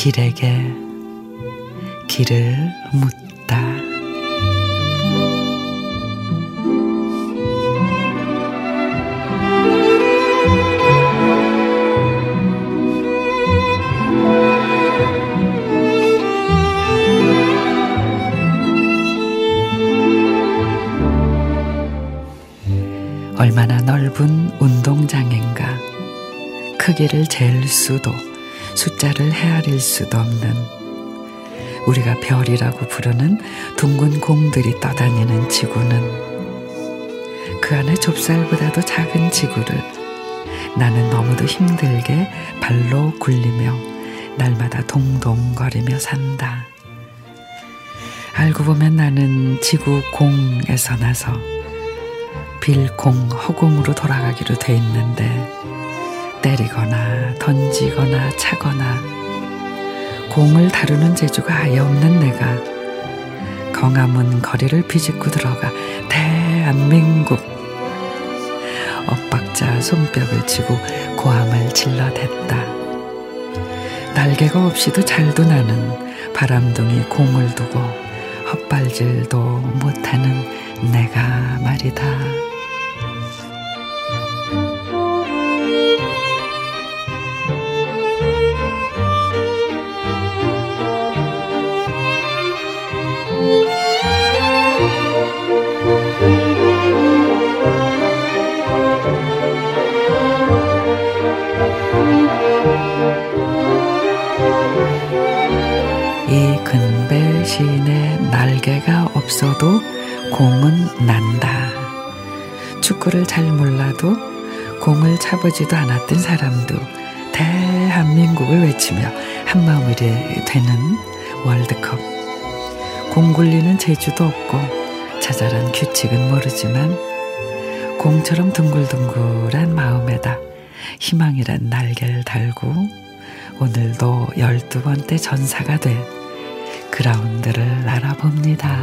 길에게 길을 묻다. 얼마나 넓은 운동장인가. 크기를 잴 수도 숫자를 헤아릴 수도 없는 우리가 별이라고 부르는 둥근 공들이 떠다니는 지구는 그 안에 좁쌀보다도 작은 지구를 나는 너무도 힘들게 발로 굴리며 날마다 동동거리며 산다. 알고 보면 나는 지구 공에서 나서 빌공 허공으로 돌아가기로 돼 있는데 때리거나 던지거나 차거나 공을 다루는 재주가 아예 없는 내가 경암은 거리를 비집고 들어가 대한민국 엇박자 손뼉을 치고 고함을 질러댔다. 날개가 없이도 잘도 나는 바람둥이 공을 두고 헛발질도 못하는 내가 말이다. 근배 시인의 날개가 없어도 공은 난다. 축구를 잘 몰라도 공을 차보지도 않았던 사람도 대한민국을 외치며 한마음이 되는 월드컵. 공 굴리는 재주도 없고 자잘한 규칙은 모르지만 공처럼 둥글둥글한 마음에다 희망이란 날개를 달고 오늘도 열두 번째 전사가 돼 그라운드를 알아봅니다.